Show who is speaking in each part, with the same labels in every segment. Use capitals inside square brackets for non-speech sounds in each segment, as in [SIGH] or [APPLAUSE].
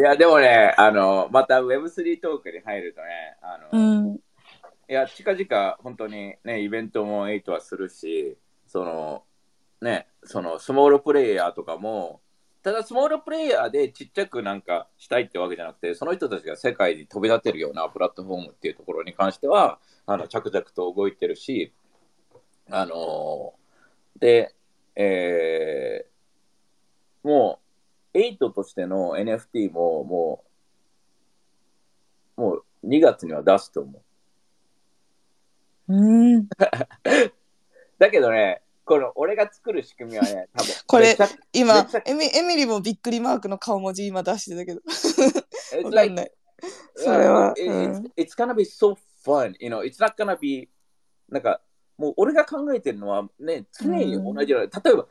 Speaker 1: いや、でもね、あの、また Web3 トークに入るとね、あの、
Speaker 2: うん。
Speaker 1: いや、近々、本当にね、イベントも8はするし、その、ね、その、スモールプレイヤーとかも、ただ、スモールプレイヤーでちっちゃくなんかしたいってわけじゃなくて、その人たちが世界に飛び立てるようなプラットフォームっていうところに関しては、あの、着々と動いてるし、あので、えーもう、8としての NFT も、もう、もう2月には出すと思う。
Speaker 2: うん。[LAUGHS]
Speaker 1: だけどね、この俺が作る仕組みはね、多分 [LAUGHS]
Speaker 2: これ今エミエミリもびっくりマークの顔文字今出してたけど。[LAUGHS] わかんない。それは
Speaker 1: it's,
Speaker 2: ん
Speaker 1: it's gonna be so fun, you know, it's not gonna be なんかもう俺が考えてるのはね、常に同じような、例えば、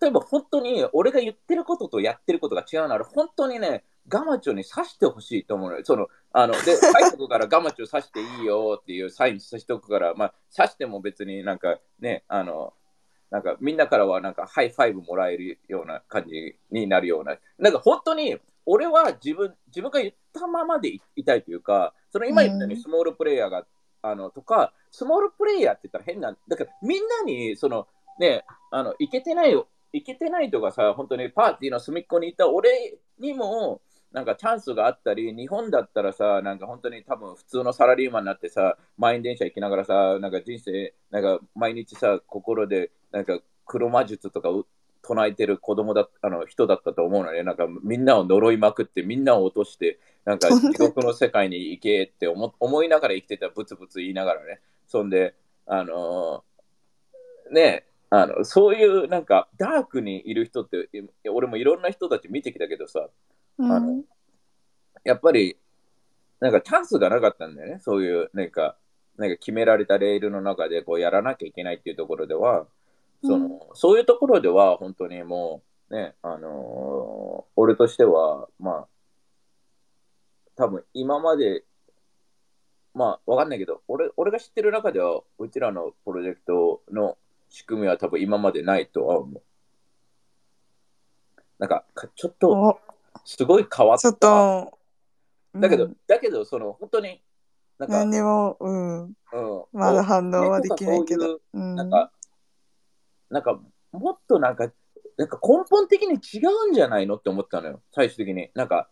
Speaker 1: 例えば本当に俺が言ってることとやってることが違うなら、本当にね、ガマチョに刺してほしいと思うのよ。その、あの、で、[LAUGHS] 海国からガマチョ刺していいよっていうサインさしておくから、まあ、刺しても別になんかね、あの、なんかみんなからはなんか high five もらえるような感じになるような、なんか本当に俺は自分自分が言ったままでいいたいというか、その今言ったように
Speaker 2: うん
Speaker 1: small player が、あのとか、 small player って言ったら変な、だからみんなにそのね、あのいけてないよ、いけてないとかさ、本当にパーティーの隅っこにいた俺にも、なんかチャンスがあったり、日本だったらさ、なんか本当に多分普通のサラリーマンになってさ、満員電車行きながらさ、なんか人生、なんか毎日さ、心で、なんか黒魔術とか唱えてる子供だあの人だったと思うのね。なんかみんなを呪いまくって、みんなを落として、なんか地獄の世界に行けって思思いながら生きてた、ブツブツ言いながらね。そんで、あのーねあの、そういうなんかダークにいる人って、い俺もいろんな人たち見てきたけどさ、あの
Speaker 2: うん。
Speaker 1: やっぱり、なんかチャンスがなかったんだよね。そういう、なんか、なんか決められたレールの中でこうやらなきゃいけないっていうところでは、その、
Speaker 2: うん
Speaker 1: そういうところでは本当にもう、ね、あのー俺としては、まあ、多分今まで、まあ、わかんないけど、俺、俺が知ってる中では、うちらのプロジェクトの仕組みは多分今までないとは思う。なんか、かちょっと、
Speaker 2: お
Speaker 1: すごい変わった。
Speaker 2: ちょっと。
Speaker 1: だけど、
Speaker 2: うん
Speaker 1: だけど、その、本当に、なんか、
Speaker 2: 何にも、うん。
Speaker 1: うん、
Speaker 2: まだ反応はできないけど。
Speaker 1: そう。なんか、なんか、もっとなんか、なんか根本的に違うんじゃないのって思ったのよ、最終的に。なんか、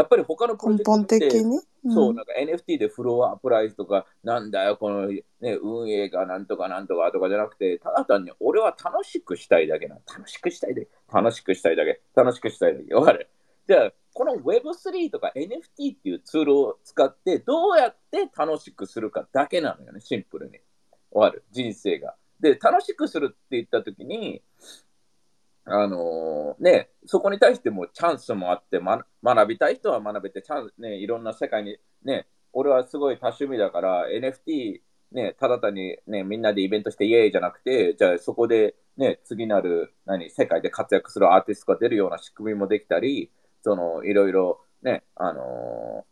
Speaker 1: やっぱり他のプロ
Speaker 2: 根
Speaker 1: ジェクトって
Speaker 2: 本的に？
Speaker 1: そう、
Speaker 2: ん
Speaker 1: なんか NFT でフロアプライスとか、なんだよ、この、ね、運営がなんとかなんとかとかじゃなくて、ただ単に俺は楽しくしたいだけな。楽しくしたいだけ。楽しくしたいだけ。楽しくしたいだけ。わかる？じゃあ、この Web3 とか NFT っていうツールを使って、どうやって楽しくするかだけなのよね、シンプルに。わかる？人生が。で、楽しくするって言ったときに、あのーね、そこに対してもチャンスもあって、ま、学びたい人は学べて、チャンス、ね、いろんな世界に、ね、俺はすごい多趣味だから、NFT、ね、ただ単に、ね、みんなでイベントしてイエーイじゃなくて、じゃあそこで、ね、次なる、何、世界で活躍するアーティストが出るような仕組みもできたり、その、いろいろ、ね、あのー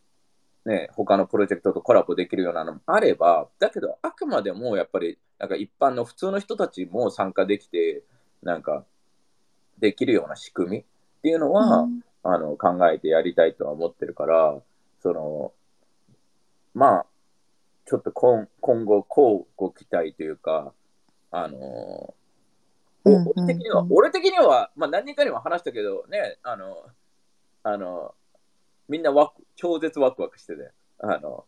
Speaker 1: ね、他のプロジェクトとコラボできるようなのもあれば、だけど、あくまでもやっぱり、なんか一般の普通の人たちも参加できて、なんか、できるような仕組みっていうのは、
Speaker 2: うん。
Speaker 1: あの考えてやりたいとは思ってるから、そのまあ、ちょっと今今後、こうご期待というか、あの俺的には、俺的には、まあ、何人かにも話したけど、ね、あの、あのみんなワク超絶ワクワクしてて、あの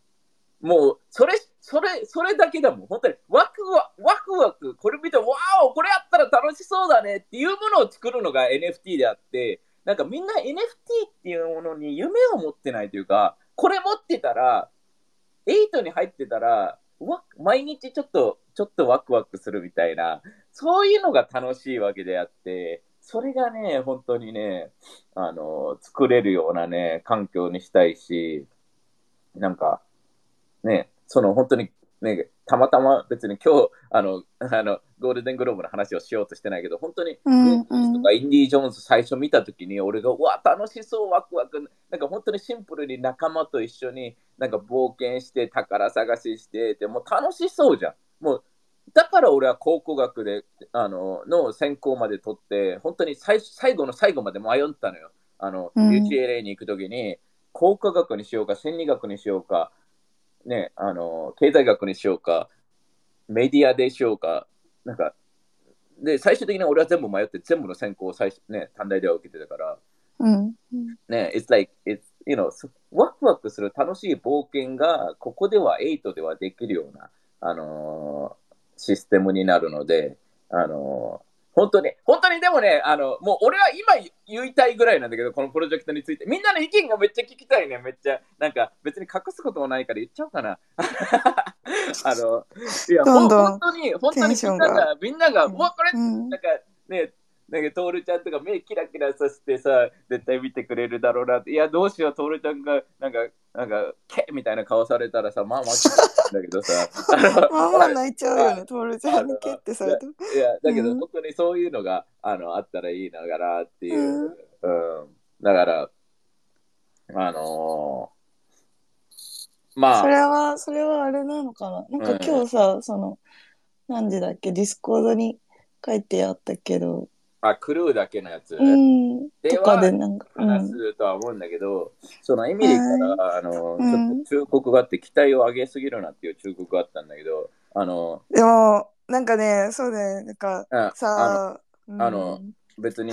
Speaker 1: もう、それ、それ、それだけだもん。本当に、ワクワク、ワクワク、これ見て、わお、これやったら楽しそうだねっていうものを作るのが NFT であって、なんかみんな NFT っていうものに夢を持ってないというか、これ持ってたら、8に入ってたら、わ毎日ちょっと、ちょっとワクワクするみたいな、そういうのが楽しいわけであって、それがね、本当にね、あの、作れるようなね、環境にしたいし、なんか、ね、その本当に、ね、たまたま別に今日、あの、あの、ゴールデングローブの話をしようとしてないけど、本当に、
Speaker 2: うん
Speaker 1: グーフィースとかインディ・ジョーンズ最初見たときに、俺が、うわ、楽しそう、ワクワク、なんか本当にシンプルに仲間と一緒に、なんか冒険して、宝探しして、でもう楽しそうじゃん。もう、だから俺は考古学で、あの、の専攻まで取って、本当に最最後の最後まで迷ったのよ。あの、
Speaker 2: うん
Speaker 1: UCLA に行くときに、工科学にしようか、心理学にしようか、ね、あの、経済学にしようか、メディアでしようか、なんか、で、最終的に俺は全部迷って、全部の専攻を最初、ね、短大では受けてたから、
Speaker 2: うん。
Speaker 1: ね、it's like, it's, you know, ワクワクする楽しい冒険が、ここでは8ではできるような、あのーシステムになるので、あのー本当に、本当にでもね、あの、もう俺は今言いたいぐらいなんだけど、このプロジェクトについて。みんなの意見がめっちゃ聞きたいね、めっちゃ。なんか、別に隠すこともないから言っちゃおうかな。[LAUGHS] あの、いや、
Speaker 2: どんどん
Speaker 1: 本当に、本当にみんなが、みんなが、うわ、これ
Speaker 2: うん
Speaker 1: なんかね、なんか、トールちゃんとか目キラキラさせてさ、絶対見てくれるだろうなって。いや、どうしよう、トールちゃんが、なんか、なんか、ケみたいな顔されたらさ、まあまあ、だけどさ、
Speaker 2: ま [LAUGHS] あまあ泣いちゃうよね、トールちゃんに蹴ってされた。
Speaker 1: いや、だけど、
Speaker 2: うん
Speaker 1: 本当にそういうのが、あの、あったらいいながらっていう。うん。だから、あのーまあ、
Speaker 2: それは、それはあれなのかな。なんか今日さ、その、何時だっけ、ディスコードに書いてあったけど、
Speaker 1: あ、クルーだけのやつ。
Speaker 2: うん、
Speaker 1: で
Speaker 2: とかでなんか、う
Speaker 1: 話
Speaker 2: ん、
Speaker 1: すとは思うんだけど、そのエミリーから、あの、
Speaker 2: うん。
Speaker 1: ちょっと忠告があって、期待を上げすぎるなっていう忠告があったんだけど、あの、
Speaker 2: でも、なんかね、そうだよね、なんか
Speaker 1: あ
Speaker 2: さ、うん。
Speaker 1: あの別に、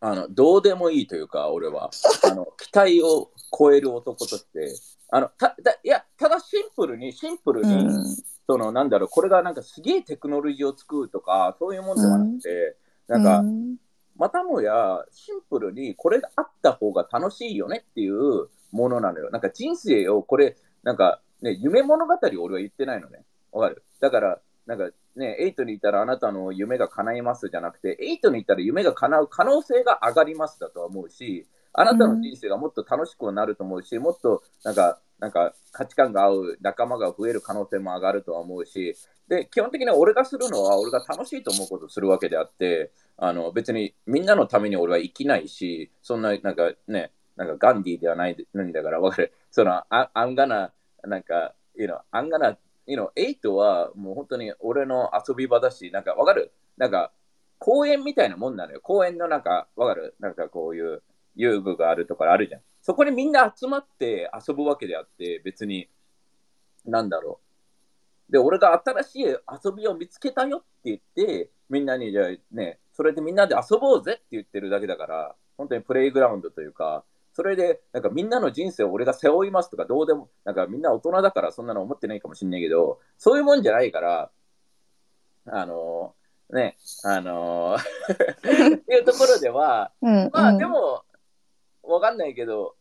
Speaker 1: あの、どうでもいいというか、俺は、あの、期待を超える男として、あの、た、だいや、ただシンプルに、シンプルに、
Speaker 2: うん、
Speaker 1: その、なんだろう、これがなんかすげえテクノロジーを作るとか、そういうもんではなくて、なんか、
Speaker 2: うん
Speaker 1: またもやシンプルにこれがあった方が楽しいよねっていうものなのよ。なんか人生をこれ、なんかね、夢物語を俺は言ってないのね。わかる？だから、なんかね、エイトにいたらあなたの夢が叶いますじゃなくて、エイトにいたら夢が叶う可能性が上がりますだとは思うし、あなたの人生がもっと楽しくなると思うし、もっとなんか、なんか価値観が合う仲間が増える可能性も上がるとは思うし、で、基本的に俺がするのは俺が楽しいと思うことをするわけであって、あの別にみんなのために俺は生きないし、そんななんかね、なんかガンディーではないなんだから、わかる。その、あアンガナ、なんか、you know、アンガナ、you know、エイトはもう本当に俺の遊び場だし、なんかわかる？なんか公園みたいなもんなのよ。公園のなんか、わかる？なんかこういう遊具があるとかあるじゃん。そこにみんな集まって遊ぶわけであって、別に、なんだろう。で、俺が新しい遊びを見つけたよって言って、みんなにじゃあね、それでみんなで遊ぼうぜって言ってるだけだから、本当にプレイグラウンドというか、それで、なんかみんなの人生を俺が背負いますとか、どうでも、なんかみんな大人だからそんなの思ってないかもしんないけど、そういうもんじゃないから、あのね、あの [LAUGHS] っていうところでは、
Speaker 2: うん、
Speaker 1: まあ
Speaker 2: うん
Speaker 1: でも、わかんないけど、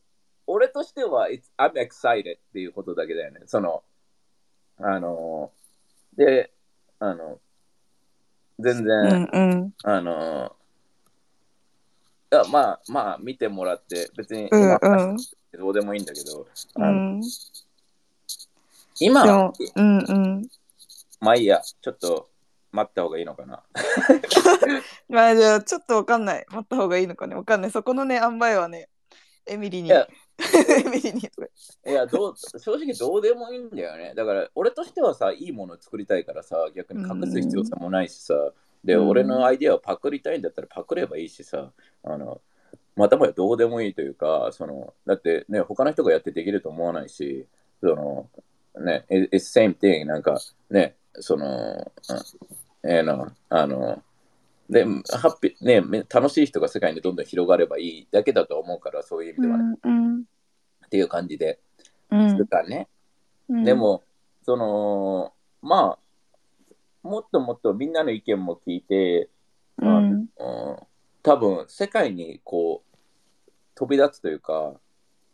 Speaker 1: 俺としては、it's, I'm excited っていうことだけだよね。その、あの、で、あの、全然、
Speaker 2: うんうん。
Speaker 1: あの、いやまあまあ見てもらって、別に
Speaker 2: うん
Speaker 1: 今
Speaker 2: うん
Speaker 1: どうでもいいんだけど、
Speaker 2: う
Speaker 1: あの
Speaker 2: ん。
Speaker 1: 今
Speaker 2: うんうん。
Speaker 1: まあいいや、ちょっと待った方がいいのかな。[LAUGHS]
Speaker 2: まあじゃあちょっとわかんない。待った方がいいのかね。わかんない。そこのね塩梅はねエミリーに。
Speaker 1: いや。[LAUGHS]
Speaker 2: エミリーに。
Speaker 1: いやどう、正直どうでもいいんだよね。だから、俺としてはさ、いいものを作りたいからさ、逆に隠す必要さもないしさ、で、
Speaker 2: うん。
Speaker 1: 俺のアイディアをパクりたいんだったらパクればいいしさ、あの、またもやどうでもいいというか、その、だってね、他の人がやってできると思わないし、その、ね、it- it's same thing, なんか、ね、その、うんえーの、あの、で、ハッピー、ね、め楽しい人が世界にどんどん広がればいいだけだと思うから、そういう意味では。ね、
Speaker 2: うん。
Speaker 1: っていう感じで、
Speaker 2: うん。
Speaker 1: するからね。
Speaker 2: うん。
Speaker 1: でも、その、まあ、もっともっとみんなの意見も聞いて、
Speaker 2: うん。
Speaker 1: うん、多分世界にこう、飛び立つというか、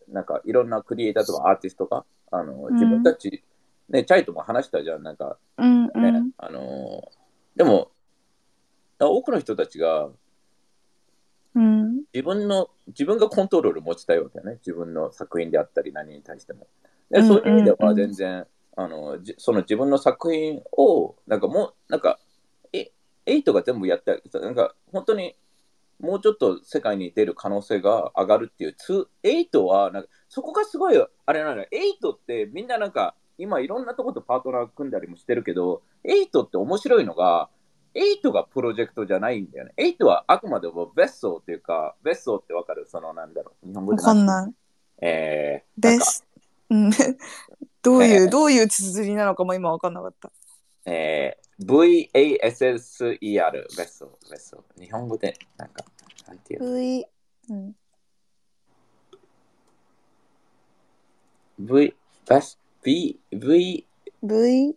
Speaker 1: なんかいろんなクリエイターとかアーティストが、あの
Speaker 2: うん。
Speaker 1: 自分たち、ね、チャイとも話したじゃん、なんか。
Speaker 2: うん
Speaker 1: ね、
Speaker 2: うん。
Speaker 1: あの、でも、多くの人たちが
Speaker 2: うん
Speaker 1: 自分の、自分がコントロール持ちたいわけよね。自分の作品であったり何に対しても。で
Speaker 2: うん
Speaker 1: そういう意味では
Speaker 2: うん
Speaker 1: 全然、あの、じその自分の作品を、なんかもう、なんか、え、エイトが全部やったなんか本当にもうちょっと世界に出る可能性が上がるっていう、ツーエイトは、なんかそこがすごい、あれなのよ。エイトってみんななんか、今いろんなとことパートナー組んだりもしてるけど、エイトって面白いのが、8がプロジェクトじゃないんだよね。8はあくまでもベッソーっていうか、ベッソーってわかる？そのなんだろう？日本語
Speaker 2: わ
Speaker 1: で
Speaker 2: かんない。
Speaker 1: えー、なんか
Speaker 2: です。うん。[LAUGHS] どういう、
Speaker 1: えー
Speaker 2: どういう綴りなのかも今わかんなかった。
Speaker 1: えー、VASSER、ベッソー、ベッソー。日本語で、なんか、なんていうの
Speaker 2: ？V、うん。
Speaker 1: ?V、ベス、V、V、
Speaker 2: V、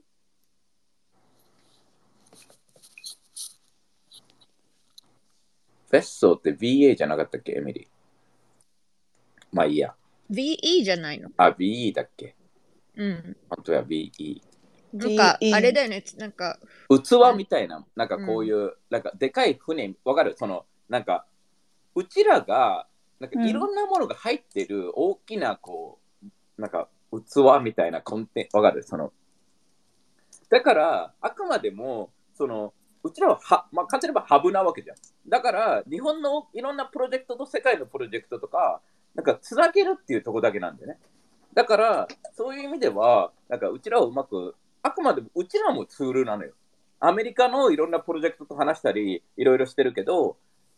Speaker 1: ベッソーって VA じゃなかったっけ、エミリー？まあいいや。
Speaker 3: VE じゃないの？
Speaker 1: あ、BE だっけ？
Speaker 3: うん。
Speaker 1: 本当は BE。
Speaker 3: なんか、
Speaker 2: VE
Speaker 3: あれだよね。なんか、
Speaker 1: 器みたいな、なんかこういう、なんかでかい船、わかる？その、なんか、うちらが、なんか
Speaker 2: うん
Speaker 1: いろんなものが入ってる大きな、こう、なんか器みたいなコンテン、わかる？その、だから、あくまでも、その、うちらはは、まあ、簡単に言えばハブなわけじゃん。だから、日本のいろんなプロジェクトと世界のプロジェクトとか、なんかつなげるっていうとこだけなんだよね。だから、そういう意味では、なんかうちらをうまく、あくまでもうちらもツールなのよ。アメリカのいろんなプロジェクトと話したり、いろいろしてるけど、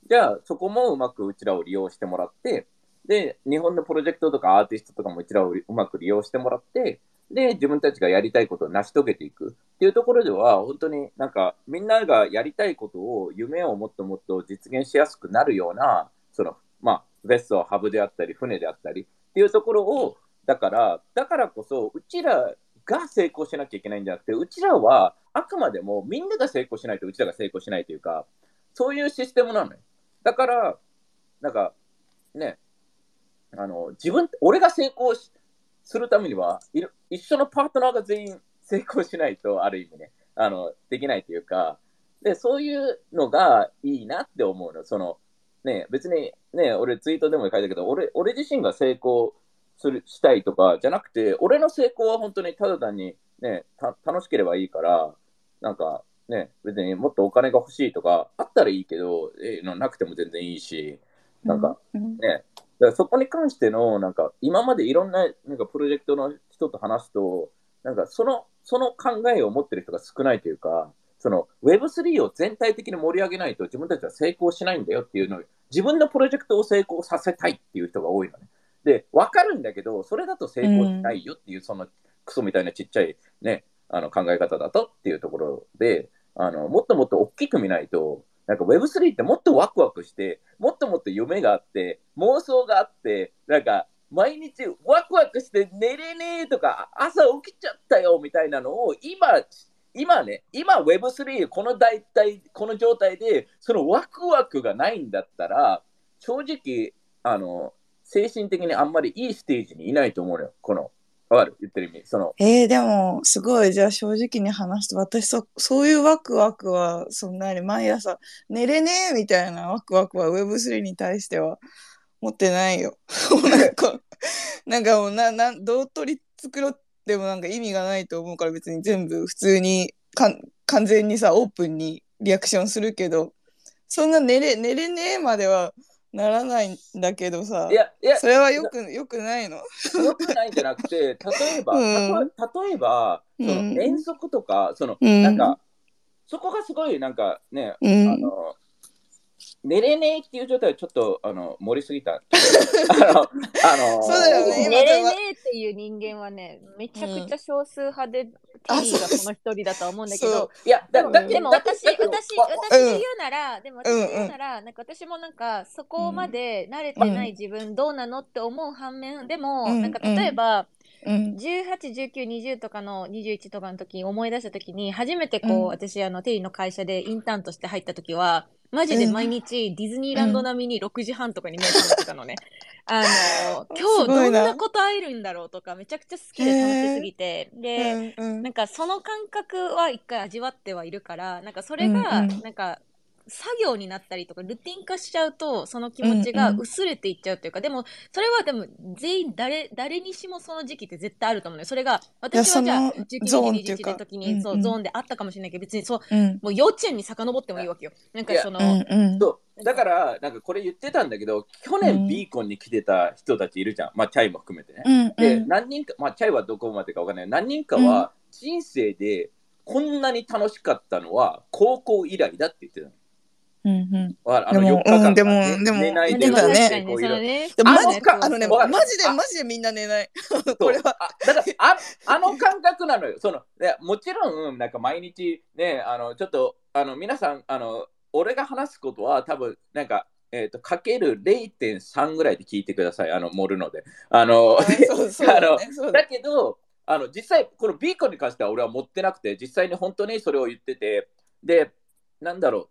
Speaker 1: じゃあそこもうまくうちらを利用してもらって、で、日本のプロジェクトとかアーティストとかもうちらをうまく利用してもらって、で、自分たちがやりたいことを成し遂げていくっていうところでは、本当になんかみんながやりたいことを、夢をもっともっと実現しやすくなるような、その、まあ、ベスト、ハブであったり、船であったりっていうところを、だから、だからこそ、うちらが成功しなきゃいけないんじゃなくて、うちらはあくまでもみんなが成功しないとうちらが成功しないというか、そういうシステムなのよ。だから、なんか、ね、あの、自分、俺が成功しするためには一緒のパートナーが全員成功しないと、ある意味ね、あの、できないというか、で、そういうのがいいなって思うの。その、ね、別に、ね、俺ツイートでも書いたけど、俺、俺自身が成功する、したいとかじゃなくて、俺の成功は本当にただ単にね、た楽しければいいから、なんかね、別にもっとお金が欲しいとかあったらいいけど、えーなくても全然いいし、なんか、
Speaker 2: うん、
Speaker 1: ね、だからそこに関しての、なんか、今までいろんな、なんか、プロジェクトの人と話すと、なんか、その、その考えを持ってる人が少ないというか、その、Web3 を全体的に盛り上げないと自分たちは成功しないんだよっていうのを、自分のプロジェクトを成功させたいっていう人が多いのね。で、わかるんだけど、それだと成功しないよっていう、その、クソみたいなちっちゃいね、あの、考え方だとっていうところで、あの、もっともっと大きく見ないと、なんか Web3 ってもっとワクワクして、もっともっと夢があって、妄想があって、なんか毎日ワクワクして寝れねえとか、朝起きちゃったよみたいなのを今、今ね、今 Web3 この大体、この状態で、そのワクワクがないんだったら、正直、あの、精神的にあんまりいいステージにいないと思うよ。この、わかる言ってる意味。その、
Speaker 2: えー、でも、すごい、じゃあ正直に話すと、私そ、そういうワクワクは、そんなに毎朝、寝れねえみたいなワクワクは Web3 に対しては持ってないよ。[LAUGHS] なんか、なんかもうな、な、どう取り繕ってもなんか意味がないと思うから別に全部普通にかん、完全にさ、オープンにリアクションするけど、そんな寝れ、寝れねえまではならないんだけどさ。
Speaker 1: い、や、いや、
Speaker 2: それはよく、よくないの？
Speaker 1: よくないんじゃなくて、[LAUGHS] 例えば、例えば、その
Speaker 2: うん。
Speaker 1: 遠足とか、その、
Speaker 2: うん。
Speaker 1: なんか、そこがすごい、なんかね、
Speaker 2: うん。
Speaker 1: あの、寝れねえっていう状態はちょっと、あの、盛りすぎた。[LAUGHS] あの、あの、
Speaker 2: そうだよ
Speaker 3: 寝れねえっていう人間はね、めちゃくちゃ少数派で、テ
Speaker 2: あ
Speaker 3: リーがその一人だと思うんだけど、
Speaker 1: いや、だ、
Speaker 3: でも
Speaker 1: だ、
Speaker 3: でも私、私、私
Speaker 1: わ
Speaker 3: で言うなら、でも私
Speaker 2: うん
Speaker 3: で言うなら、なんか私もなんか、そこまで慣れてない自分どうなのって思う反面、でも、
Speaker 2: うん
Speaker 3: なんか例えば、
Speaker 2: うん。
Speaker 3: 18、19、20とかの21とかの時に思い出した時に、初めてこう、
Speaker 2: うん。
Speaker 3: 私、あの、テリーの会社でインターンとして入った時は、マジで毎日ディズニーランド並みに6時半とかに目覚めてたのね。あの、[LAUGHS] 今日どんなこと会えるんだろうとか、めちゃくちゃ好きで楽しすぎて。で、
Speaker 2: うんうん。
Speaker 3: なんかその感覚は一回味わってはいるから、なんかそれが、
Speaker 2: うんうん。
Speaker 3: なんか、作業になったりとか、ルーティン化しちゃうと、その気持ちが
Speaker 2: うんうん
Speaker 3: 薄れていっちゃうというか、でも、それはでも、全員誰、誰にしもその時期って絶対あると思うのよ。それが、私はじゃあ、
Speaker 2: その
Speaker 3: 19、
Speaker 2: ゾーン
Speaker 3: 20、21
Speaker 2: っていうか
Speaker 3: の時に、そう、
Speaker 2: うんうん
Speaker 3: ゾーンであったかもしれないけど、別にそう、
Speaker 2: うん
Speaker 3: もう幼稚園に遡ってもいいわけよ。なんかその、
Speaker 2: うんうん
Speaker 1: そうだから、なんかこれ言ってたんだけど、去
Speaker 2: うん
Speaker 1: 年ビーコンに来てた人たちいるじゃん。まあ、チャイも含めてね。
Speaker 2: うん
Speaker 1: で、
Speaker 2: うん
Speaker 1: 何人か、まあ、チャイはどこまでかわかんない。何人かは人生でこんなに楽しかったのは高校以来だって言ってたの。
Speaker 2: うんうん。
Speaker 1: ああ
Speaker 2: でも
Speaker 1: 4日間
Speaker 2: うんでも
Speaker 1: ね
Speaker 2: でも
Speaker 1: 寝ないで
Speaker 3: でも
Speaker 2: だね
Speaker 3: 確かにね、
Speaker 2: マジ
Speaker 1: か
Speaker 2: あのね、マジで
Speaker 1: あ
Speaker 2: マジでみんな寝ない。これは。
Speaker 1: あだからああの感覚なのよ。そのいやもちろんなんか毎日ねあのちょっとあの皆さんあの俺が話すことは多分なんかえっ、とかける0.3ぐらいで聞いてくださいあの盛るので。あの
Speaker 2: だ
Speaker 1: けどあの実際このビーコンに関しては俺は持ってなくて実際に本当にそれを言っててでなんだろう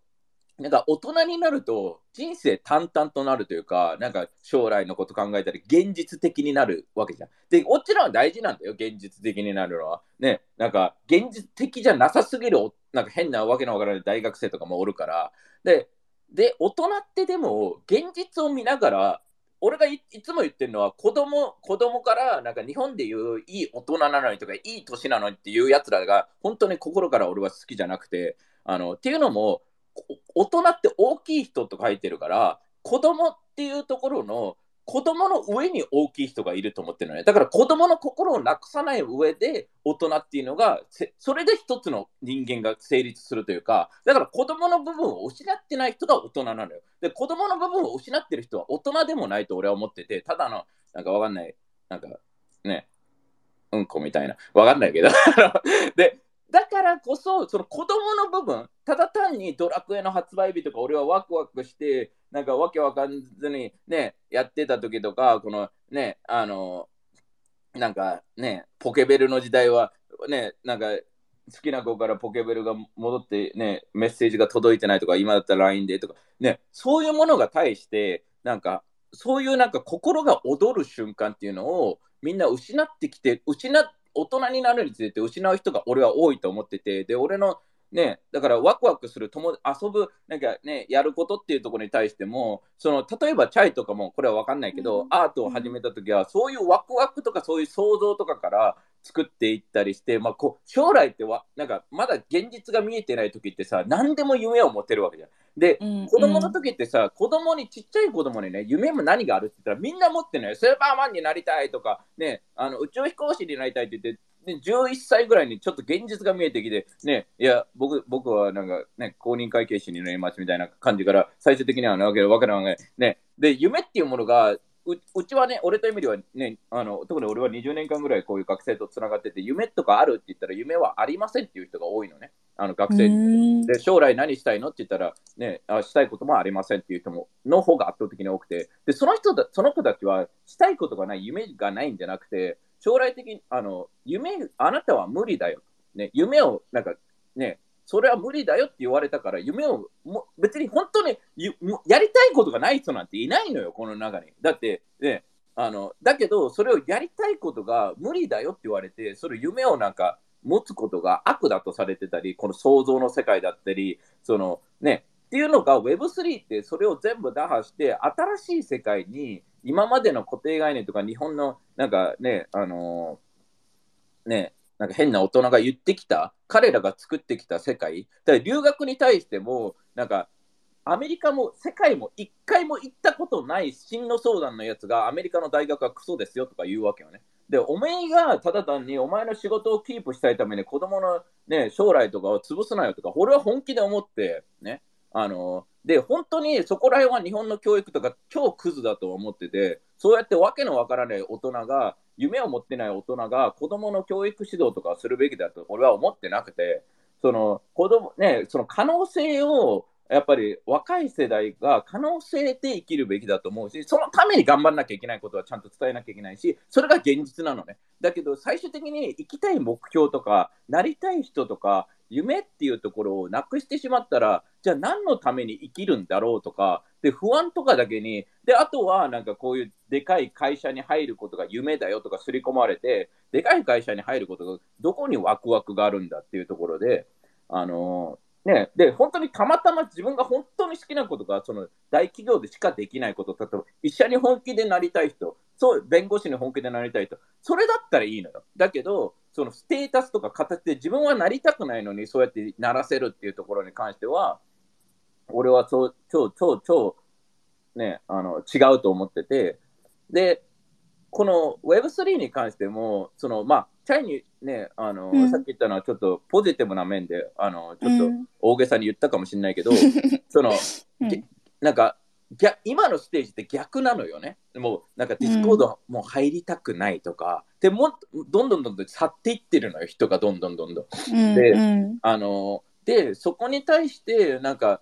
Speaker 1: なんか大人になると人生淡々となるというかなんか将来のこと考えたり現実的になるわけじゃん。でもちろん大事なんだよ現実的になるのは。ねなんか現実的じゃなさすぎるなんか変なわけのわからない大学生とかもおるからでで大人ってでも現実を見ながら俺がいつも言ってるのは子供子供からなんか日本でいういい大人なのにとかいい年なのにっていうやつらが本当に心から俺は好きじゃなくてあのっていうのも大人って大きい人と書いてるから子供っていうところの子供の上に大きい人がいると思ってるのね。だから子供の心をなくさない上で大人っていうのがそれで一つの人間が成立するというかだから子供の部分を失ってない人が大人なのよ。で子供の部分を失ってる人は大人でもないと俺は思っててただのなんかわかんないなんかねうんこみたいな。わかんないけど。[LAUGHS] でだからこそその子供の部分ただ単にドラクエの発売日とか俺はワクワクしてなんかわけわかんずにねやってた時とかこのねあのなんかねポケベルの時代はねなんか好きな子からポケベルが戻ってねメッセージが届いてないとか今だったら LINE でとかねそういうものが対してなんかそういうなんか心が躍る瞬間っていうのをみんな失ってきて失っ大人になるにつれて失う人が俺は多いと思っててで俺のねだからワクワクする友遊ぶなんかねやることっていうところに対してもその例えばチャイとかもこれは分かんないけど、
Speaker 2: うん。
Speaker 1: アートを始めた時はそういうワクワクとかそういう想像とかから作っていったりして、まあ、こう将来ってわなんかまだ現実が見えてない時ってさ何でも夢を持てるわけじゃん。で
Speaker 2: うん。
Speaker 1: 子供の時ってさ、子供にちっちゃい子供にね夢も何があるって言ったらみんな持ってるのよ。スーパーマンになりたいとかねあの宇宙飛行士になりたいって言ってで11歳ぐらいにちょっと現実が見えてきて、ね、いや、僕僕はなんかね、公認会計士になりますみたいな感じから、最終的にはなわけわけない。ね、で、夢っていうものが、ううちはね、俺とエミリはね、あの特に俺は20年間ぐらいこういう学生とつながってて、夢とかあるって言ったら、夢はありませんっていう人が多いのね、あの学生に。で将来何したいのって言ったら、ね、あしたいこともありませんっていう人もの方が圧倒的に多くてでその人だその子たちはしたいことがない夢がないんじゃなくて将来的にあの夢あなたは無理だよ、ね、夢をなんかねそれは無理だよって言われたから夢をも別に本当にやりたいことがない人なんていないのよこの中に。だってねあのだけどそれをやりたいことが無理だよって言われてそれ夢をなんか持つことが悪だとされてたり、この想像の世界だったり、そのね、っていうのが Web3 ってそれを全部打破して、新しい世界に今までの固定概念とか日本のなんかね、あのーね、なんか変な大人が言ってきた、彼らが作ってきた世界、だから留学に対しても、なんかアメリカも世界も一回も行ったことない進路相談のやつがアメリカの大学はクソですよとか言うわけよね。で、お前がただ単にお前の仕事をキープしたいために子供のね、将来とかを潰すなよとか、俺は本気で思って、ね、あの、で、本当にそこら辺は日本の教育とか超クズだと思ってて、そうやってわけのわからない大人が、夢を持ってない大人が子供の教育指導とかするべきだと俺は思ってなくて、その子供ね、その可能性をやっぱり若い世代が可能性で生きるべきだと思うし、そのために頑張らなきゃいけないことはちゃんと伝えなきゃいけないし、それが現実なのね。だけど最終的に生きたい目標とか、なりたい人とか、夢っていうところをなくしてしまったら、じゃあ何のために生きるんだろうとか、で、不安とかだけに、で、あとはなんかこういうでかい会社に入ることが夢だよとか刷り込まれて、でかい会社に入ることがどこにワクワクがあるんだっていうところで、あのね、で、本当にたまたま自分が本当に好きなことが、その大企業でしかできないこと、例えば医者に本気でなりたい人、そう、弁護士に本気でなりたい人、それだったらいいのよ。だけど、そのステータスとか形で自分はなりたくないのに、そうやってならせるっていうところに関しては、俺は超、超、超、超、ね、あの、違うと思ってて、で、この Web3 に関しても、その、まあ、チャイにね、あの、
Speaker 2: うん。
Speaker 1: さっき言ったのはちょっとポジティブな面で、あの、ちょっと
Speaker 2: うん。
Speaker 1: 大げさに言ったかもしれないけど、[LAUGHS] その、
Speaker 2: うん。
Speaker 1: げなんか、逆今のステージって逆なのよね。もうなんかディスコードもう入りたくないとか、でもっとどんどんどんどん去っていってるのよ、人がどんどんどんどん。
Speaker 2: うん
Speaker 1: で
Speaker 2: うん。
Speaker 1: あので、そこに対して、なんか、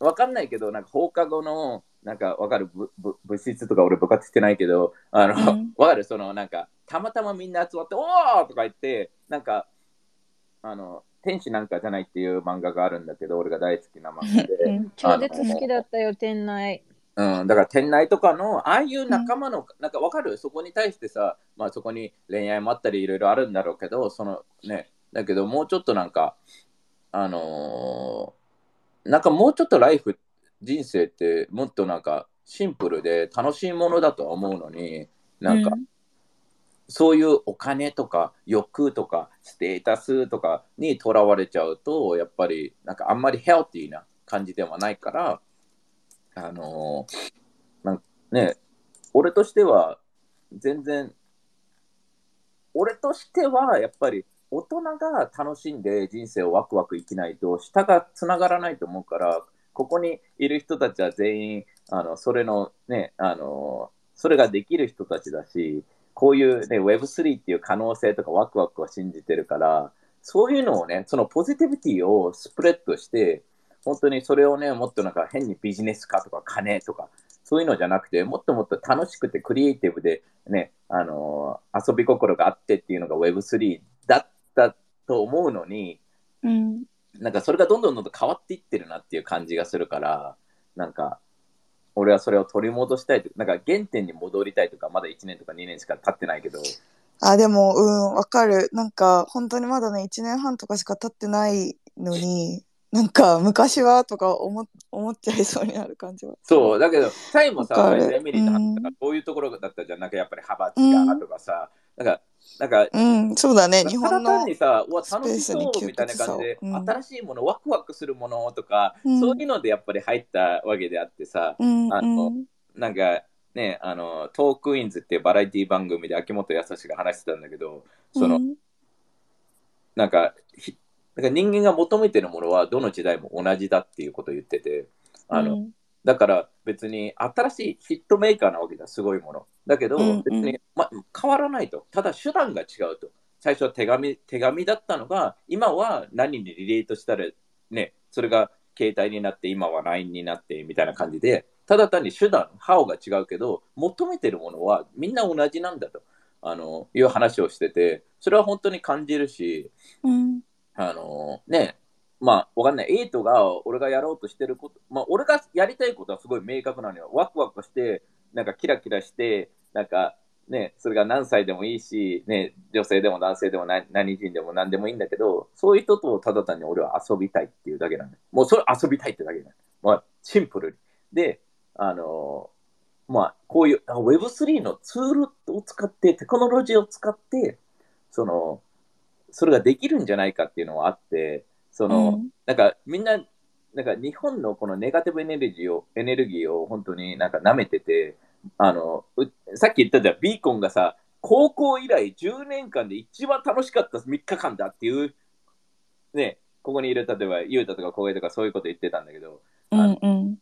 Speaker 1: わかんないけど、なんか放課後の、なんかわかる？ぶぶ部室とか俺部活してないけど、あの、わ、
Speaker 2: うん。
Speaker 1: かる？そのなんか、たまたまみんな集まって、おーとか言って、なんか、あの、天使なんかじゃないっていう漫画があるんだけど、俺が大好きな漫画で、[LAUGHS]
Speaker 2: うん
Speaker 3: 超絶好きだったよ、店内。
Speaker 1: うん、だから店内とかのああいう仲間の、なんかわかる？そこに対してさ、まあそこに恋愛もあったりいろいろあるんだろうけど、そのね、だけどもうちょっとなんか、あのーなんかもうちょっとライフ、人生ってもっとなんかシンプルで楽しいものだとは思うのに、なんか、そういうお金とか欲とかステータスとかにとらわれちゃうと、やっぱりなんかあんまりヘルティーな感じではないから、あのーなんね、俺としては全然、俺としてはやっぱり大人が楽しんで人生をワクワク生きないと下がつながらないと思うから、ここにいる人たちは全員、あのそれのね、あのそれができる人たちだし、こういう、ね、Web3 っていう可能性とかワクワクを信じてるから、そういうのをね、そのポジティビティをスプレッドして、本当にそれをね、もっとなんか変にビジネス化とか金とか、そういうのじゃなくて、もっともっと楽しくてクリエイティブでね、あのー遊び心があってっていうのが Web3 だったと思うのに、
Speaker 2: うん。
Speaker 1: なんかそれがどんどんどんどん変わっていってるなっていう感じがするから、なんか、俺はそれを取り戻したいとなんか原点に戻りたいとか、まだ1年とか2年しか経ってないけど、
Speaker 2: あでもうんわかる。なんか本当にまだね1年半とかしか経ってないのになんか昔はとか思思っちゃいそうになる感じは。
Speaker 1: そう、だけど、タイもさ、エミリーと話したから、こういうところだったじゃん、なんかやっぱり派閥がとかさ、なんか、なんか、
Speaker 2: うんそうだね。日
Speaker 1: ただ単
Speaker 2: 本の
Speaker 1: にさ、うわ、楽しそうみたいな感じで、
Speaker 2: うん。
Speaker 1: 新しいもの、ワクワクするものとか、
Speaker 2: うん。
Speaker 1: そういうのでやっぱり入ったわけであってさ、
Speaker 2: うん
Speaker 1: あの
Speaker 2: うん
Speaker 1: なんかね、あの、トークインズっていうバラエティ番組で秋元康が話してたんだけど、その、
Speaker 2: うん。
Speaker 1: なんか、ひなんか人間が求めてるものはどの時代も同じだっていうことを言ってて、あの、
Speaker 2: うん。
Speaker 1: だから別に新しいヒットメーカーなわけだ、すごいもの。だけど、別に、ま、変わらないと。ただ手段が違うと。最初は手紙手紙だったのが、今は何にリレートしたら、ね、それが携帯になって、今は LINE になってみたいな感じで、ただ単に手段、ハオが違うけど、求めてるものはみんな同じなんだとあのいう話をしてて、それは本当に感じるし、
Speaker 2: うん
Speaker 1: あのね、まあ、わかんない。エイトが俺がやろうとしてること、まあ、俺がやりたいことはすごい明確なのよ。ワクワクして、なんかキラキラして、なんかね、それが何歳でもいいし、ね、女性でも男性でも何何人でも何でもいいんだけど、そういう人とただ単に俺は遊びたいっていうだけなの。もうそれ遊びたいってだけなの。まあ、シンプルに。で、あのまあ、こういうあ Web3 のツールを使って、テクノロジーを使って、その、それができるんじゃないかっていうのはあって、その、
Speaker 2: うん
Speaker 1: なんかみんな、なんか日本のこのネガティブエネルギーを、エネルギーを本当になんか舐めてて、あの、うさっき言ったじゃん、ビーコンがさ、高校以来10年間で一番楽しかった3日間だっていう、ね、ここにいる、例えば、ゆうたとか小江とかそういうこと言ってたんだけど、
Speaker 2: うんうん。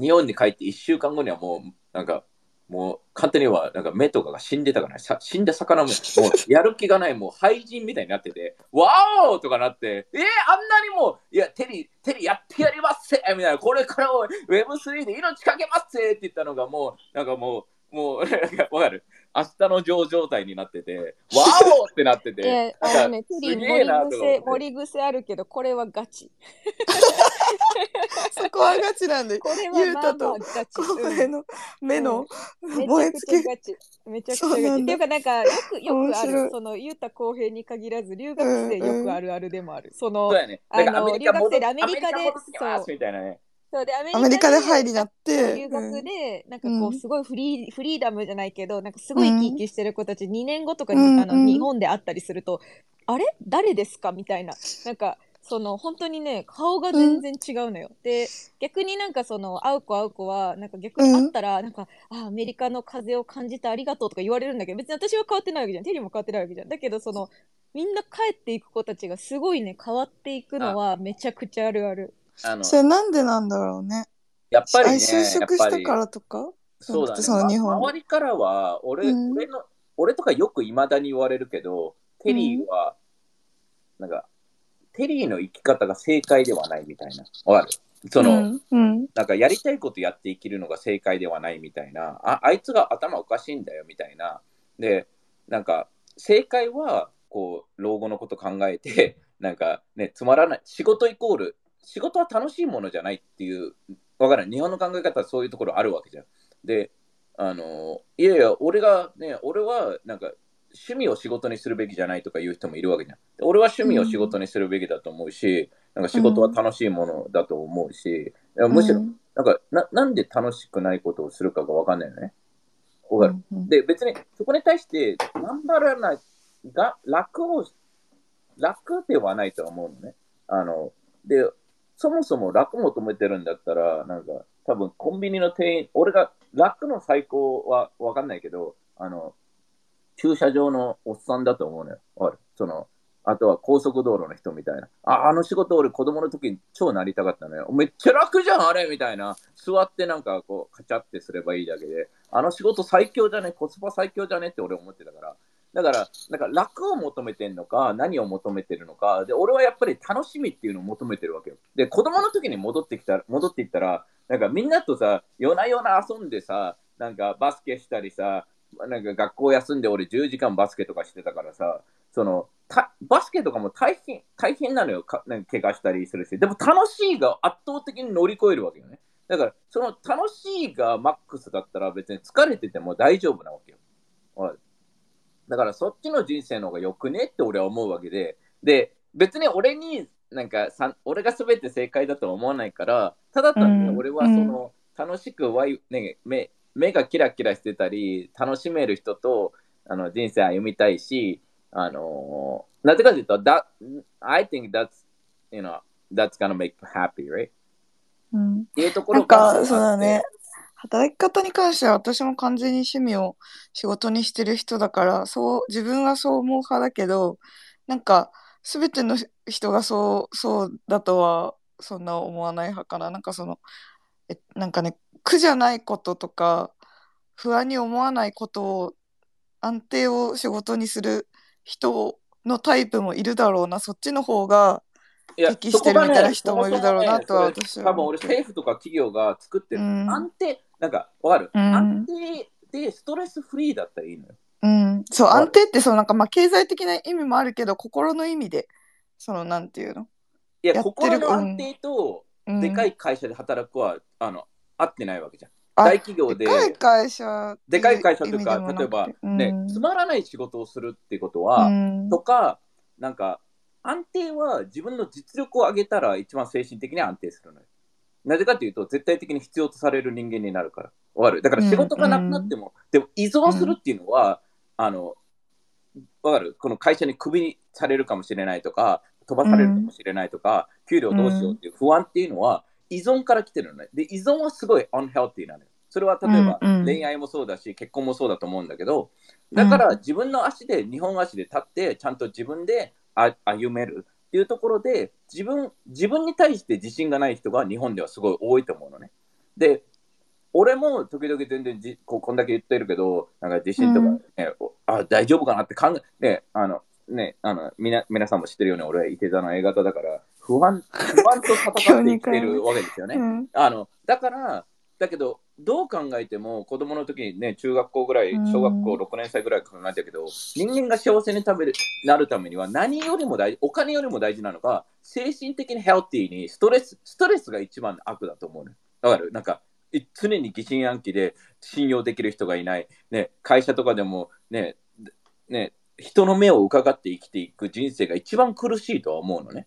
Speaker 1: 日本に帰って1週間後にはもう、なんか、もう簡単にはなんか目とかが死んでたから、さ死んだ魚も [LAUGHS] もうやる気がない、もう廃人みたいになってて、わーおとかなって、えー、あんなにも、いや、テリー、テリーやってやりますせみたいな、これから Web3 で命かけますせって言ったのがもう、なんかもう、もう、[LAUGHS] なんかわかる？明日の上状態になってて、[LAUGHS] わーおってなって
Speaker 3: い
Speaker 1: て
Speaker 3: や、、あのね、テリー
Speaker 1: すげえな
Speaker 3: 盛り癖、あるけど、これはガチ。[LAUGHS]
Speaker 2: そこはガチなんで
Speaker 3: これはまあまあガチ。うん
Speaker 2: 小声の目の [LAUGHS]
Speaker 3: めちゃく
Speaker 2: 燃え尽き
Speaker 3: ちゃガチ。めちゃくちゃガチ。
Speaker 2: そうなんだ
Speaker 3: っていうか、なんか、よく、よくある、その、ゆうた公平に限らず、留学生よくあるあるでもある。その
Speaker 1: そう、やね。
Speaker 3: あの
Speaker 1: だからアメリカ戻っ
Speaker 3: 留学生でアメリカで
Speaker 1: アメリ戻ってきますみたいなね。
Speaker 3: そうで、アメ
Speaker 2: リカで入りなって
Speaker 3: 留学で、なんかこう、
Speaker 2: うん
Speaker 3: すごいフリー、フリーダムじゃないけど、なんかすごい生き生きしてる子たち、2年後とかに、
Speaker 2: うん
Speaker 3: あの、
Speaker 2: うん
Speaker 3: 日本で会ったりすると、あれ？誰ですか？みたいな。なんか、その本当にね顔が全然違うのよ、で逆になんかその会う子会う子はなんか逆に会ったらなんか、あアメリカの風を感じてありがとうとか言われるんだけど別に私は変わってないわけじゃん。テリーも変わってないわけじゃん。だけどそのみんな帰っていく子たちがすごいね変わっていくのはめちゃくちゃあるある
Speaker 1: あの
Speaker 2: それなんでなんだろうね。
Speaker 1: やっぱりね、
Speaker 2: あ就職したからとか？
Speaker 1: そうだね。
Speaker 2: その日本
Speaker 1: ま周りからは、俺、
Speaker 2: うん
Speaker 1: 俺の、俺とかよくいまだに言われるけど、テリーは、なんか、テリーの生き方が正解ではないみたいな。わかる？その、
Speaker 2: うんうん
Speaker 1: なんかやりたいことやって生きるのが正解ではないみたいな。あ、あいつが頭おかしいんだよみたいな。で、なんか、正解は、こう、老後のこと考えて、なんかね、つまらない。仕事イコール、仕事は楽しいものじゃないっていう、わからん。日本の考え方はそういうところあるわけじゃん。で、あの、いやいや、俺がね、俺は、なんか、趣味を仕事にするべきじゃないとか言う人もいるわけじゃん。で俺は趣味を仕事にするべきだと思うし、なんか仕事は楽しいものだと思うし、むしろ、
Speaker 2: うん
Speaker 1: なんかな、なんで楽しくないことをするかがわかんないよね。わかる。
Speaker 2: うん
Speaker 1: で、別にそこに対して頑張らないが、楽を、楽ではないと思うのね。あの、で、そもそも楽求めてるんだったら、なんか、多分コンビニの店員、俺が楽の最高はわかんないけど、あの、駐車場のおっさんだと思うのよ。わかる。その、あとは高速道路の人みたいな。あ、あの仕事俺子供の時に超なりたかったのよ。めっちゃ楽じゃん、あれみたいな。座ってなんかこう、カチャってすればいいだけで。あの仕事最強じゃね？コスパ最強じゃね？って俺思ってたから。だから、なんか楽を求めてんのか、何を求めてるのか。で、俺はやっぱり楽しみっていうのを求めてるわけよ。で、子供の時に戻ってきた、戻っていったら、なんかみんなとさ、夜な夜な遊んでさ、なんかバスケしたりさ、なんか学校休んで俺10時間バスケとかしてたからさ、その、バスケとかも大変、大変なのよ。かなんか怪我したりするし。でも楽しいが圧倒的に乗り越えるわけよね。だから、その楽しいがマックスだったら別に疲れてても大丈夫なわけよ。だからそっちの人生の方がよくねって俺は思うわけで、で、別に俺になんかさ、俺が全て正解だとは思わないから、ただ単に
Speaker 2: うん。
Speaker 1: 俺はその、楽しくワイ、ね、目目がキラキラしてたり、楽しめる人とあの人生歩みたいし、あのー、なぜかというと、that, I think that's, you know, that's gonna make you happy, right?
Speaker 2: うん。
Speaker 1: っていうところ
Speaker 2: なん
Speaker 1: が
Speaker 2: かそうだね。働き方に関しては私も完全に趣味を仕事にしてる人だからそう自分はそう思う派だけどなんか全ての人がそうそうだとはそんな思わない派かな。なんかそのえなんかね苦じゃないこととか不安に思わないことを安定を仕事にする人のタイプもいるだろうな。そっちの方が適してるみたいな人もいるだろうなとは私は
Speaker 1: 多分俺、政府とか企業が作ってる、
Speaker 2: うん。
Speaker 1: 安定、なんか、わかる、
Speaker 2: うん
Speaker 1: 安定でストレスフリーだったらいいのよ。
Speaker 2: うん、そう、
Speaker 1: はい
Speaker 2: 安定って、そう、なんか、まあ、経済的な意味もあるけど、心の意味で、その、なんていうの？
Speaker 1: いや、
Speaker 2: や
Speaker 1: 心の安定と、
Speaker 2: うん、
Speaker 1: でかい会社で働くは、あの、合ってないわけじゃん。
Speaker 2: あ
Speaker 1: 大企業で、
Speaker 2: でかい会社
Speaker 1: でかい会社というか、例えば、
Speaker 2: うん
Speaker 1: つまらない仕事をするっていうことは、
Speaker 2: うん
Speaker 1: とか、なんか、安定は自分の実力を上げたら一番精神的に安定するのよ。なぜかというと、絶対的に必要とされる人間になるから。わかる？だから仕事がなくなっても、でも依存するっていうのは、あの、わかる？この会社にクビにされるかもしれないとか、飛ばされるかもしれないとか、給料どうしようっていう不安っていうのは、依存から来てるのね。で、依存はすごい unhealthy なのよ。それは例えば
Speaker 2: うんうん
Speaker 1: 恋愛もそうだし、結婚もそうだと思うんだけど、だから自分の足で、日本足で立って、ちゃんと自分であ歩めるっていうところで、自分、自分に対して自信がない人が日本ではすごい多いと思うのね。で、俺も時々全然じここんだけ言ってるけど、なんか自信とか、ねおあ大丈夫かなって考え、ね、あの、ね、あの、みな、皆さんも知ってるように俺は伊手座の A 型だから、不安、不安と戦って生きてるわけですよね。[LAUGHS]
Speaker 2: うん
Speaker 1: あの、だから、だけど、どう考えても子供の時にね、中学校ぐらい、小学校6年生ぐらい考えたけど、人間が幸せに食べるなるためには何よりも大事、お金よりも大事なのが、精神的にヘルティーにストレス、ストレスが一番悪だと思うね。だから、なんか、い常に疑心暗鬼で信用できる人がいない、ね、会社とかでもね、ね、人の目を伺って生きていく人生が一番苦しいとは思うのね。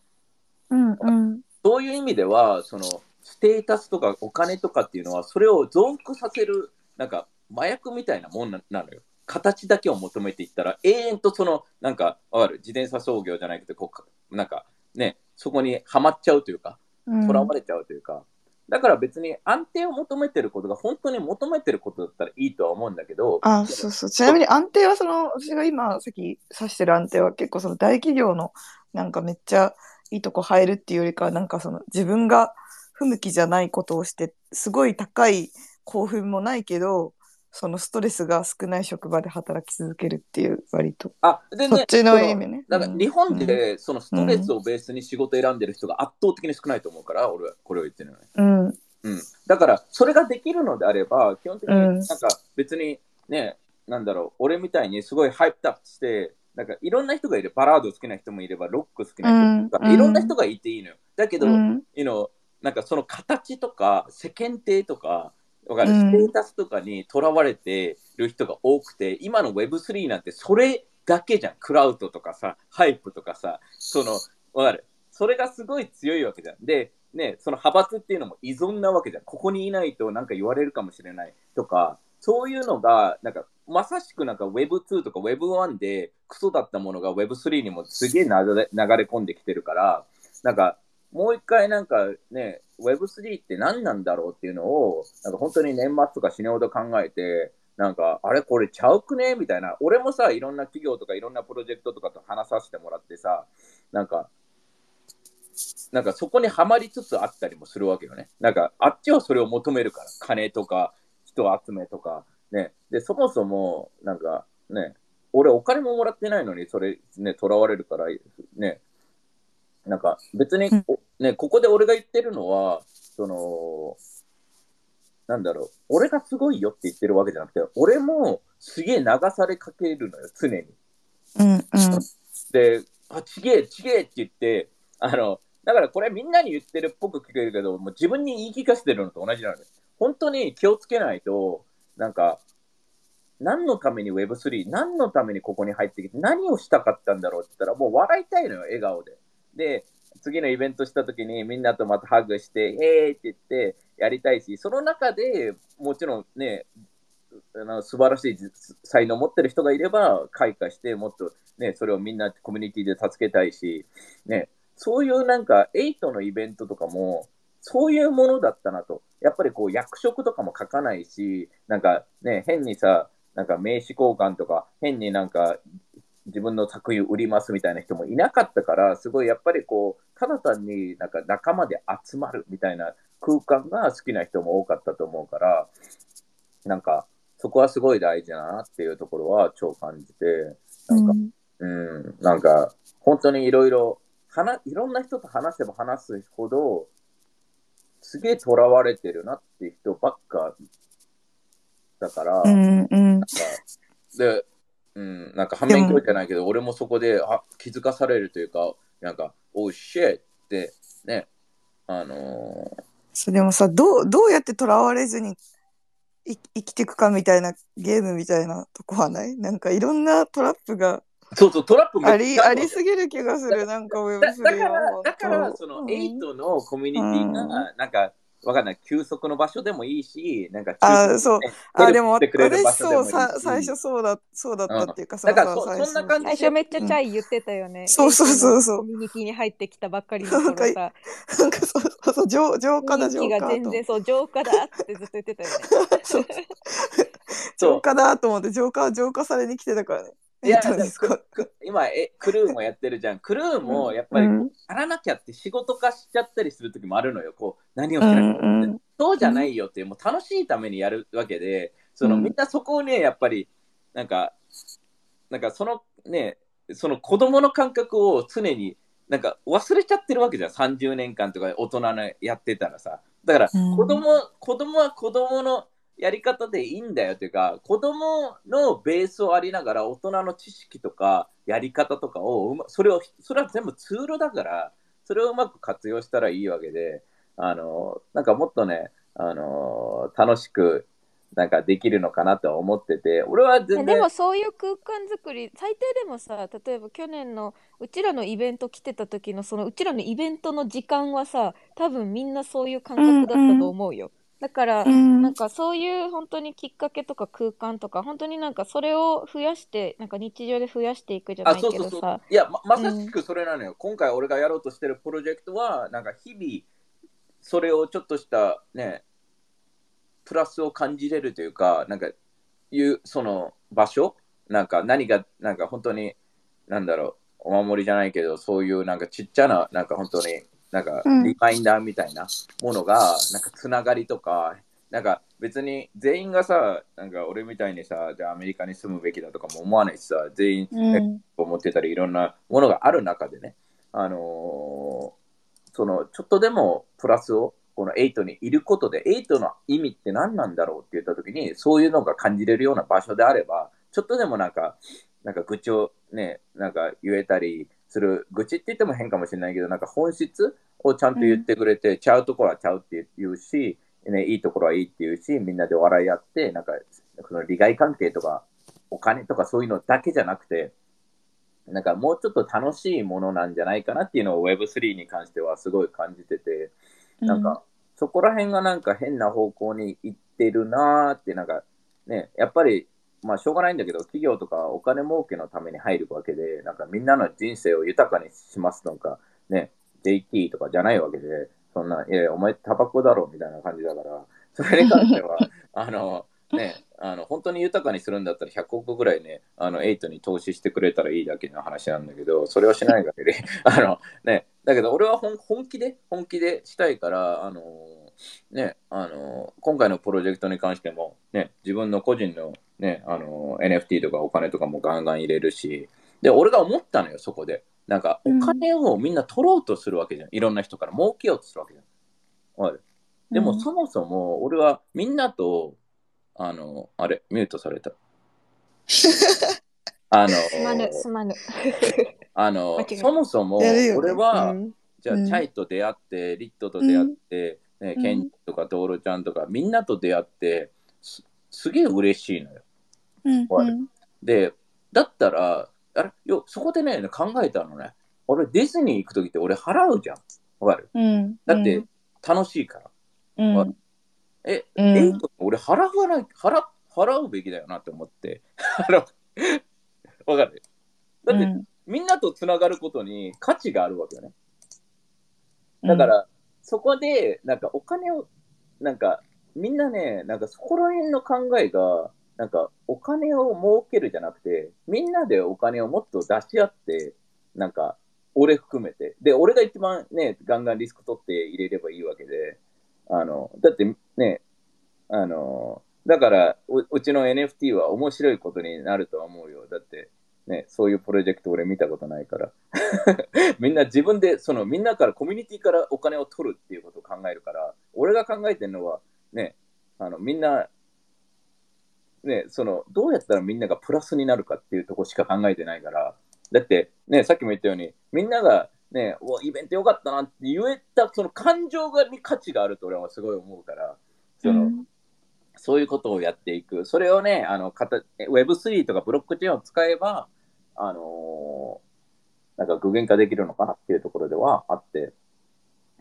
Speaker 2: うんうん
Speaker 1: そういう意味では、そのステータスとかお金とかっていうのは、それを増幅させる、なんか麻薬みたいなもんななのよ。形だけを求めていったら、永遠とその、なんか、わかる、自転車操業じゃないけど、こうかなんか、ね、そこにはまっちゃうというか、
Speaker 2: うん
Speaker 1: とらわれちゃうというか、だから別に安定を求めてることが本当に求めてることだったらいいとは思うんだけど、
Speaker 2: あ、そうそう。ちなみに安定はその、私が今さっき指してる安定は結構その大企業のなんかめっちゃいいとこ入るっていうよりかは、なんかその自分が不向きじゃないことをして、すごい高い興奮もないけど、そのストレスが少ない職場で働き続けるっていう割と。
Speaker 1: あ、全然
Speaker 2: そっちの
Speaker 1: そ
Speaker 2: 意味ね。うん
Speaker 1: だから日本でそのストレスをベースに仕事選んでる人が圧倒的に少ないと思うから、俺はこれを言ってるのね。
Speaker 2: うん。
Speaker 1: うん、だから、それができるのであれば、基本的に
Speaker 2: うん
Speaker 1: なんか別にね、なんだろう、俺みたいにすごいハイプアップして、なんかいろんな人がいる。バラード好きな人もいれば、ロック好きな人もいるから、
Speaker 2: うん
Speaker 1: いろんな人がいていいのよ。だけど、
Speaker 2: うん。
Speaker 1: you know なんかその形とか世間体とか、わかる
Speaker 2: うん
Speaker 1: ステータスとかにとらわれてる人が多くて、今の Web3 なんてそれだけじゃん。 clout とかさ、 hype とかさ、その、わかる？それがすごい強いわけじゃん。で、ね、その派閥っていうのも依存なわけじゃん。ここにいないとなんか言われるかもしれないとか、そういうのが、なんか、まさしくなんか Web2 とか Web1 でクソだったものが Web3 にもすげえ流れ流れ込んできてるから、なんか、もう一回なんかね、Web3 って何なんだろうっていうのを、なんか本当に年末とか死ぬほど考えて、なんか、あれこれちゃうくねみたいな。俺もさ、いろんな企業とかいろんなプロジェクトとかと話させてもらってさ、なんか、なんかそこにはまりつつあったりもするわけよね。なんか、あっちはそれを求めるから。金とか、人集めとか、ね。で、そもそも、なんか、ね、俺お金ももらってないのに、それ、ね、囚われるから、ね、なんか別に、おね、ここで俺が言ってるのは、その、なんだろう、俺がすごいよって言ってるわけじゃなくて、俺もすげえ流されかけるのよ、常に。
Speaker 2: うん。うん。
Speaker 1: で、あ、ちげえ、ちげえって言って、あの、だからこれみんなに言ってるっぽく聞けるけど、もう自分に言い聞かせてるのと同じなのよ。本当に気をつけないと、なんか、何のために Web3、何のためにここに入ってきて、何をしたかったんだろうって言ったら、もう笑いたいのよ、笑顔で。で、次のイベントした時にみんなとまたハグして、へーって言ってやりたいし、その中でもちろんね、あの素晴らしい才能を持ってる人がいれば開花して、もっとね、それをみんなコミュニティで助けたいし、ね、そういうなんか、エイトのイベントとかも、そういうものだったなと。やっぱりこう、役職とかも書かないし、なんかね、変にさ、なんか名刺交換とか、変になんか自分の作品売りますみたいな人もいなかったから、すごいやっぱりこう、ただ単になんか仲間で集まるみたいな空間が好きな人も多かったと思うから、なんか、そこはすごい大事だなっていうところは超感じて、なんか、うん、なんか、本当にいろいろ、話いろんな人と話せば話すほど、すげえ囚われてるなっていう人ばっかだから、
Speaker 2: うん。うん。
Speaker 1: なんかで、うん、なんか反面教師じゃないけど、俺もそこであ気づかされるというか、なんか、おう、シェって、ね、あのー。
Speaker 2: そうでもさどうどうやってとらわれずにい生きていくかみたいなゲームみたいなとこはない？なんかいろんなトラップが
Speaker 1: そうそう、トラップ
Speaker 2: ありありすぎる気がする。なんか Web3
Speaker 1: だだから
Speaker 2: は、
Speaker 1: だから、その、エイトのコミュニティが、
Speaker 2: うん。
Speaker 1: なんか、わかんない、休息の場所でもいいし、なんか、
Speaker 2: あそう。
Speaker 1: ね
Speaker 2: あでも私そさ最初そうだそうだったっていうかさ、
Speaker 1: だからそ
Speaker 2: さ最初
Speaker 1: そんな感じ
Speaker 3: 最初めっちゃチャイ言ってたよね。
Speaker 2: そうそうそうそう。
Speaker 3: コミュニティに入ってきたばっかりの頃さ、
Speaker 2: なんかそうそうそう浄浄化だ浄化と
Speaker 3: 全然そう浄化だってずっと言ってたよね。[LAUGHS]
Speaker 2: そう
Speaker 1: そう [LAUGHS]
Speaker 2: 浄化だと思って浄化浄化されに来てたからね
Speaker 1: いや、今え、クルーもやってるじゃん。クルーもやっぱり、
Speaker 2: うん
Speaker 1: やらなきゃって仕事化しちゃったりする時もあるのよ。こう、何をしなきゃって、
Speaker 2: うんうん
Speaker 1: そうじゃないよってもう楽しいためにやるわけで、その
Speaker 2: うん
Speaker 1: みんなそこをね、やっぱり、なんか、なんかそのね、その子供の感覚を常に、なんか忘れちゃってるわけじゃん。30年間とか大人のやってたらさ。だから、
Speaker 2: うん
Speaker 1: 子供、子供は子供のやり方でいいんだよっていうか、子供のベースをありながら大人の知識とかやり方とかをま、それを、それは全部ツールだから、それをうまく活用したらいいわけで、あの、なんかもっとね、あの、楽しく、なんかできるのかなと思ってて、俺は全然、
Speaker 3: でもそういう空間作り最低でもさ例えば去年のうちらのイベント来てた時のそのうちらのイベントの時間はさ多分みんなそういう感覚だったと思うよ、だだから、
Speaker 2: うん
Speaker 3: なんかそういう本当にきっかけとか空間とか本当になんかそれを増やしてなんか日常で増やしていくじゃな
Speaker 1: あ、
Speaker 3: い
Speaker 1: そうそうそう
Speaker 3: けどさ。
Speaker 1: いやま、まさしくそれなのよ。今回俺がやろうとしてるプロジェクトは、なんか日々、それをちょっとしたね、プラスを感じれるというか、なんか、いう、その場所、なんか何が、なんか本当に、なんだろう、お守りじゃないけど、そういうなんかちっちゃな、なんか本当に、なんか
Speaker 2: うん。
Speaker 1: リマインダーみたいなものが、なんかつながりとか、なんか別に全員がさ、なんか俺みたいにさ、じゃあアメリカに住むべきだとかも思わないしさ、全員、
Speaker 2: うん。
Speaker 1: 思ってたりいろんなものがある中でね、あのーそのちょっとでもプラスをこの8にいることで8の意味って何なんだろうって言った時にそういうのが感じれるような場所であればちょっとでもなんかなんか愚痴をねなんか言えたりする愚痴って言っても変かもしれないけどなんか本質をちゃんと言ってくれて、ちゃうところはちゃうって言うし、ね、いいところはいいって言うしみんなで笑い合ってなんかその利害関係とかお金とかそういうのだけじゃなくてなんかもうちょっと楽しいものなんじゃないかなっていうのを Web3 に関してはすごい感じてて、なんかそこら辺がなんか変な方向に行ってるなーって、なんかね、やっぱり、まあしょうがないんだけど、企業とかお金儲けのために入るわけで、なんかみんなの人生を豊かにしますとか、ね、JT とかじゃないわけで、そんな、いやいや、お前タバコだろみたいな感じだから、それに関しては、[LAUGHS] あの、ね、あの本当に豊かにするんだったら100億ぐらいね、あの8に投資してくれたらいいだけの話なんだけど、それをしないだけで、[LAUGHS] あのね、だけど俺は本本気で、本気でしたいから、あのね、あの今回のプロジェクトに関しても、ね、自分の個人の,、ね、あの NFT とかお金とかもガンガン入れるし、で、俺が思ったのよ、そこで。なんか、お金をみんな取ろうとするわけじゃん。いろんな人から儲けようとするわけじゃん。でも、そもそも俺はみんなと、あの、あれ、ミュートされた。[LAUGHS] あ
Speaker 3: すまぬ、
Speaker 1: の、
Speaker 3: すまぬ。[LAUGHS]
Speaker 1: あのそもそも俺は、
Speaker 3: うん
Speaker 1: じゃあ、
Speaker 2: うん
Speaker 1: チャイと出会って、リットと出会って、ね、
Speaker 2: うん
Speaker 1: ケンジとかトールちゃんとか、みんなと出会って、すすげえ嬉しいのよ。
Speaker 2: うん
Speaker 1: わかるで、だったら、あれ？よそこでね、考えたのね。俺、ディズニー行くときって俺払うじゃん。わかる？
Speaker 2: うん
Speaker 1: だって、楽しいから。
Speaker 2: うん。
Speaker 1: え、
Speaker 2: うん。
Speaker 1: 俺払わない、払、払うべきだよなって思って。わかる？だって、
Speaker 2: うん。
Speaker 1: みんなとつながることに価値があるわけよね。だから、そこで、なんかお金を、なんか、みんなね、なんかそこら辺の考えが、なんかお金を儲けるじゃなくて、みんなでお金をもっと出し合って、なんか、俺含めて。で、俺が一番ね、ガンガンリスク取って入れればいいわけで、あの、だってね、あの、だからう、うちの NFT は面白いことになるとは思うよ。だって、ね、そういうプロジェクト俺見たことないから。[LAUGHS] みんな自分で、そのみんなからコミュニティからお金を取るっていうことを考えるから、俺が考えてるのは、ね、あのみんな、ね、そのどうやったらみんながプラスになるかっていうところしか考えてないから、だって、ね、さっきも言ったように、みんなが、ね、おイベントよかったなって言えた、その感情がに価値があると俺はすごい思うから、その、そういうことをやっていく。それをね、あの、かた Web3 とかブロックチェーンを使えば、あのーなんか具現化できるのかなっていうところではあって、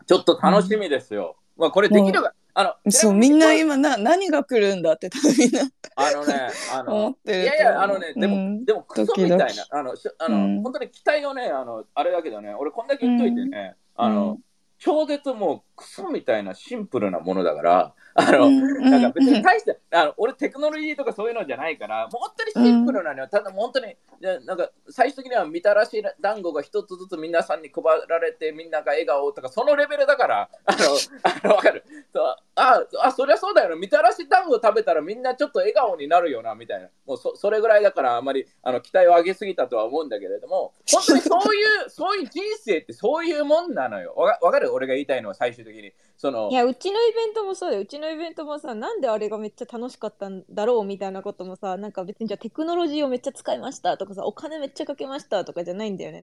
Speaker 1: ちょっと楽しみですよ。まあ、これできるが、あの、
Speaker 2: そう、
Speaker 1: ちみ
Speaker 2: んな今な、何が来るんだって多分みんな。
Speaker 1: あのね、あ [LAUGHS]
Speaker 2: 思
Speaker 1: の
Speaker 2: っ、てる
Speaker 1: いやいや、あのね、でも、
Speaker 2: うん。
Speaker 1: でも、クソみたいな。あの、しあの、
Speaker 2: うん。
Speaker 1: 本当に期待をね、あの、あれだけどね、俺こんだけ言っといてね、あの、
Speaker 2: うん。
Speaker 1: 超絶もうクソみたいなシンプルなものだから、あの、
Speaker 2: うん
Speaker 1: なんか別に大して、あの俺テクノロジーとかそういうのじゃないから、本当にシンプルなのよ。ただ本当に、じゃなんか最終的にはみたらし団子が一つずつ皆さんに配られて、みんなが笑顔とか、そのレベルだから、あの、あのわかる。そうあ、あ、そりゃそうだよな。みたらし団子食べたらみんなちょっと笑顔になるよな、みたいな。もうそそれぐらいだから、あまりあの期待を上げすぎたとは思うんだけれども、本当にそういう、そういう人生ってそういうもんなのよ。わかる？俺が言いたいのは最終時に。その
Speaker 3: いやうちのイベントもそうだようちのイベントもさなんであれがめっちゃ楽しかったんだろうみたいなこともさなんか別にじゃあテクノロジーをめっちゃ使いましたとかさお金めっちゃかけましたとかじゃないんだよね